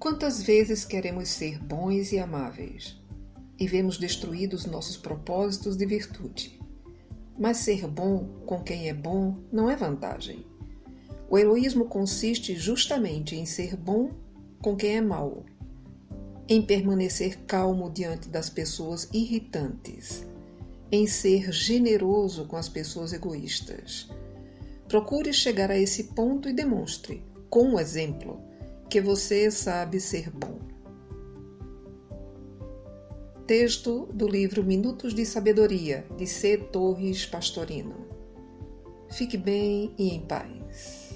Quantas vezes queremos ser bons e amáveis e vemos destruídos nossos propósitos de virtude? Mas ser bom com quem é bom não é vantagem. O heroísmo consiste justamente em ser bom com quem é mau, em permanecer calmo diante das pessoas irritantes, em ser generoso com as pessoas egoístas. Procure chegar a esse ponto e demonstre, com o exemplo, que você sabe ser bom. Texto do livro Minutos de Sabedoria, de C. Torres Pastorino. Fique bem e em paz.